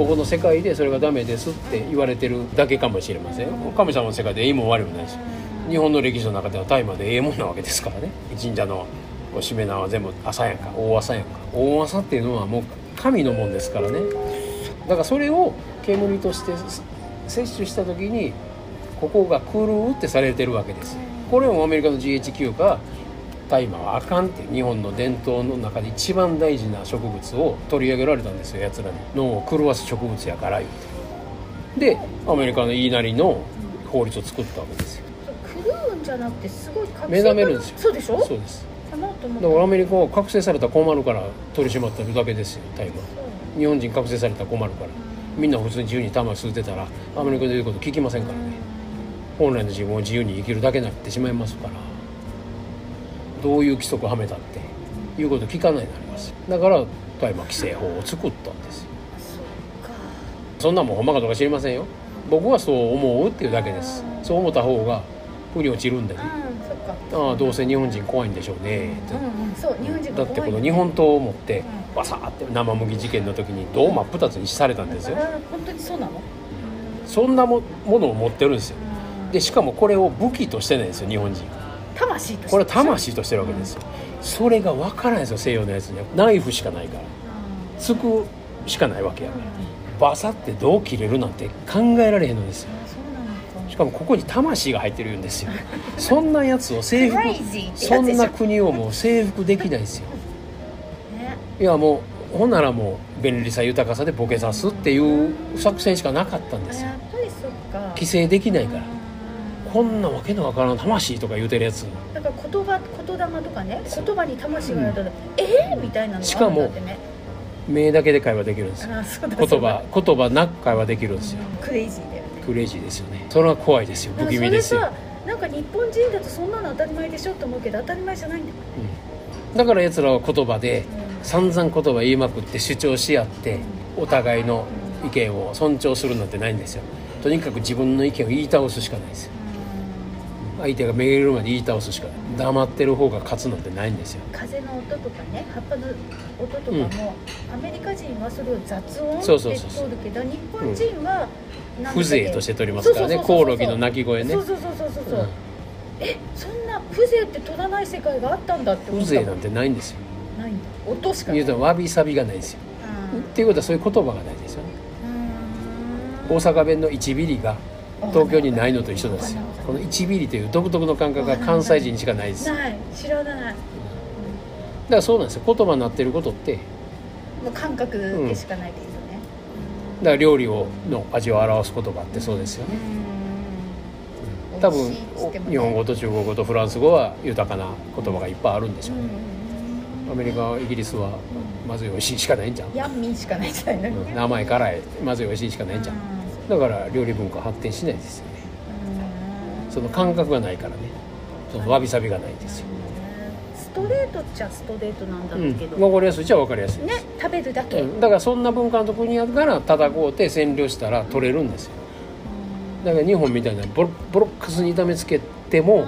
ここの世界でそれがダメですって言われてるだけかもしれません神様の世界でいいも悪いもないし。日本の歴史の中では大麻でええもんなわけですからね。神社のしめ縄は全部朝やんか。大朝やんか。大朝っていうのはもう神のもんですからね。だからそれを煙として摂取した時にここが狂うってされてるわけですこれもアメリカの GHQ が大麻はあかんって日本の伝統の中で一番大事な植物を取り上げられたんですよやつらに。脳を狂わす植物やから言うて。でアメリカの言いなりの法律を作ったわけですよ。狂うんじゃなくてすごい目覚めるんですよ。そうでしょ？そうです。だからアメリカは覚醒されたら困るから取り締まってるだけですよ大麻。日本人覚醒されたら困るから。みんな普通に自由に玉吸ってたらアメリカで言うこと聞きませんからね。本来の自分を自由に生きるだけになってしまいますからどういう規則をはめたっていうこと聞かないようになりますだから大麻規制法を作ったんですよ。そんなもんほんまかどうか知りませんよ。僕はそう思うっていうだけです。そう思った方が腑に落ちるんでねうんそっか。ああどうせ日本人怖いんでしょうね。だってこの日日本刀を持ってバサーって生麦事件の時に胴真っ二つにされたんですよ。本当にそうなの？そんなもものを持ってるんですよ。でしかもこれを武器としてないんですよ日本人魂としてこれは魂としてるわけですよ。それが分からないですよ西洋のやつには。ナイフしかないから。突くしかないわけやから。バサってどう切れるなんて考えられへんのですよ。しかもここに魂が入ってるんですよ。そんなやつを征服そんな国をもう征服できないですよ。ね。いやもうほんならもう便利さ豊かさでボケさすっていう作戦しかなかったんですよ。規制できないからこんなわけのわからん魂とか言うてるやつ。だから言葉言霊とかね言葉に魂がある。と、えー、みたいなのしかもね目だけで会話できるんですよ。言葉言葉なく会話できるんですよ。クレイジーだよねクレイジーですよね。それは怖いですよ。不気味ですよ。なんか日本人だとそんなの当たり前でしょって思うけど当たり前じゃないんだよ、だから奴らは言葉でう散々言葉言いまくって主張し合ってお互いの意見を尊重するなんてないんですよ。とにかく自分の意見を言い倒すしかないですよ相手がめげるまで言い倒すしか黙ってる方が勝つなんてないんですよ。風の音とかね葉っぱの音とかも、アメリカ人はそれを雑音ってそう取そうそうそうるけど日本人はなん風情として取りますからね。コオロギの鳴き声ね。そうそうそうそうそうそう、うん。えそんな風情って取らない世界があったんだって風情なんてないんですよ。ないんだ。音しかない。言うとわびさびがないですよ。うん。っていうことはそういう言葉がないですよね。うん。大阪弁の1ビリが東京にないのと一緒ですよ。この1ビリという独特の感覚が関西人にしかないです。だかない。知らない、らそうなんですよ。言葉になってることって。うんもう感覚でしかないですよね、だから料理をの味を表す言葉ってそうですよね。うん。多分日本語と中国語とフランス語は豊かな言葉がいっぱいあるんでしょう、うん。アメリカイギリスはまずい美味しいしかないんじゃん、ヤンミンしかないじゃない。のうん。ね、名前辛いまずい美味しいしかないんじゃんだから料理文化発展しないですよね。うん。その感覚がないからね。そのわびさびがないんですよ、ストレートっちゃストレートなんだうん、けど、分かりやすい。っちゃ分かりやすいでねす、食べるだけ、うん。だからそんな文化のとこにやるから叩こうて占領したら取れるんですよ。だから日本みたいなボロボロックスに痛めつけても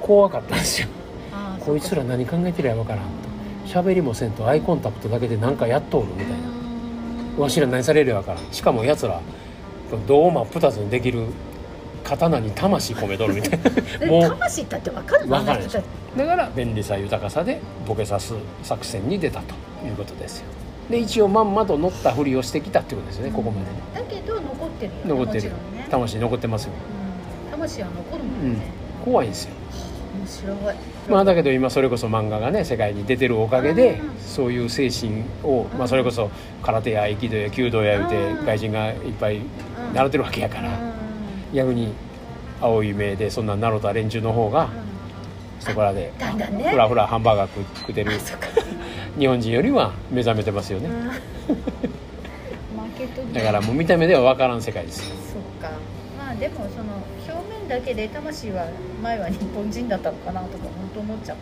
怖かったんですよ。こいつら何考えてるや分からんと。喋りもせんとアイコンタクトだけで何かやっとおるみたいなわしら何されるや分から。んしかもやつら胴真っ二つにできる刀に魂込めとるみたいでなもう魂だって分かるの？分かるだから便利さ豊かさでボケさす作戦に出たということですよ。で一応まんまと乗ったふりをしてきたってことですよねここまでね。だけど残ってるよね残ってる。ね、魂残ってますよ、うん。魂は残るもうん。んね、怖いんですよ面白い。まあだけど今それこそ漫画がね世界に出てるおかげでうんそういう精神を、まあ、それこそ空手や aikido や弓道や言うてうん。外人がいっぱいうん習ってるわけやからうん。逆に青い目でそんな習った連中の方がそこらでふらふらハンバーガー食食ってる。日本人よりは目覚めてますよね。だからもう見た目では分からん世界ですよ。そっか。まあでもその表面だけで魂は前は日本人だったのかなとか本当思っちゃう。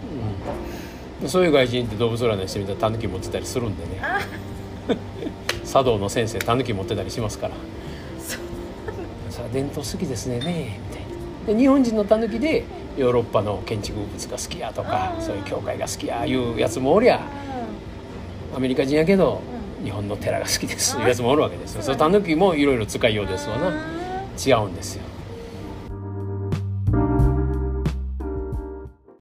うん。そういう外人って動物占いしてみたらタヌキ持ってたりするんでね。あ茶道 の先生タヌキ持ってたりしますから。それは伝統好きですねねみたいな。で日本人のタヌキでヨーロッパの建築物が好きやとかそういう教会が好きやいうやつもおりゃアメリカ人やけど日本の寺が好きですいうやつもおるわけですよ。そのタヌキもいろいろ使いようですわな。違うんですよ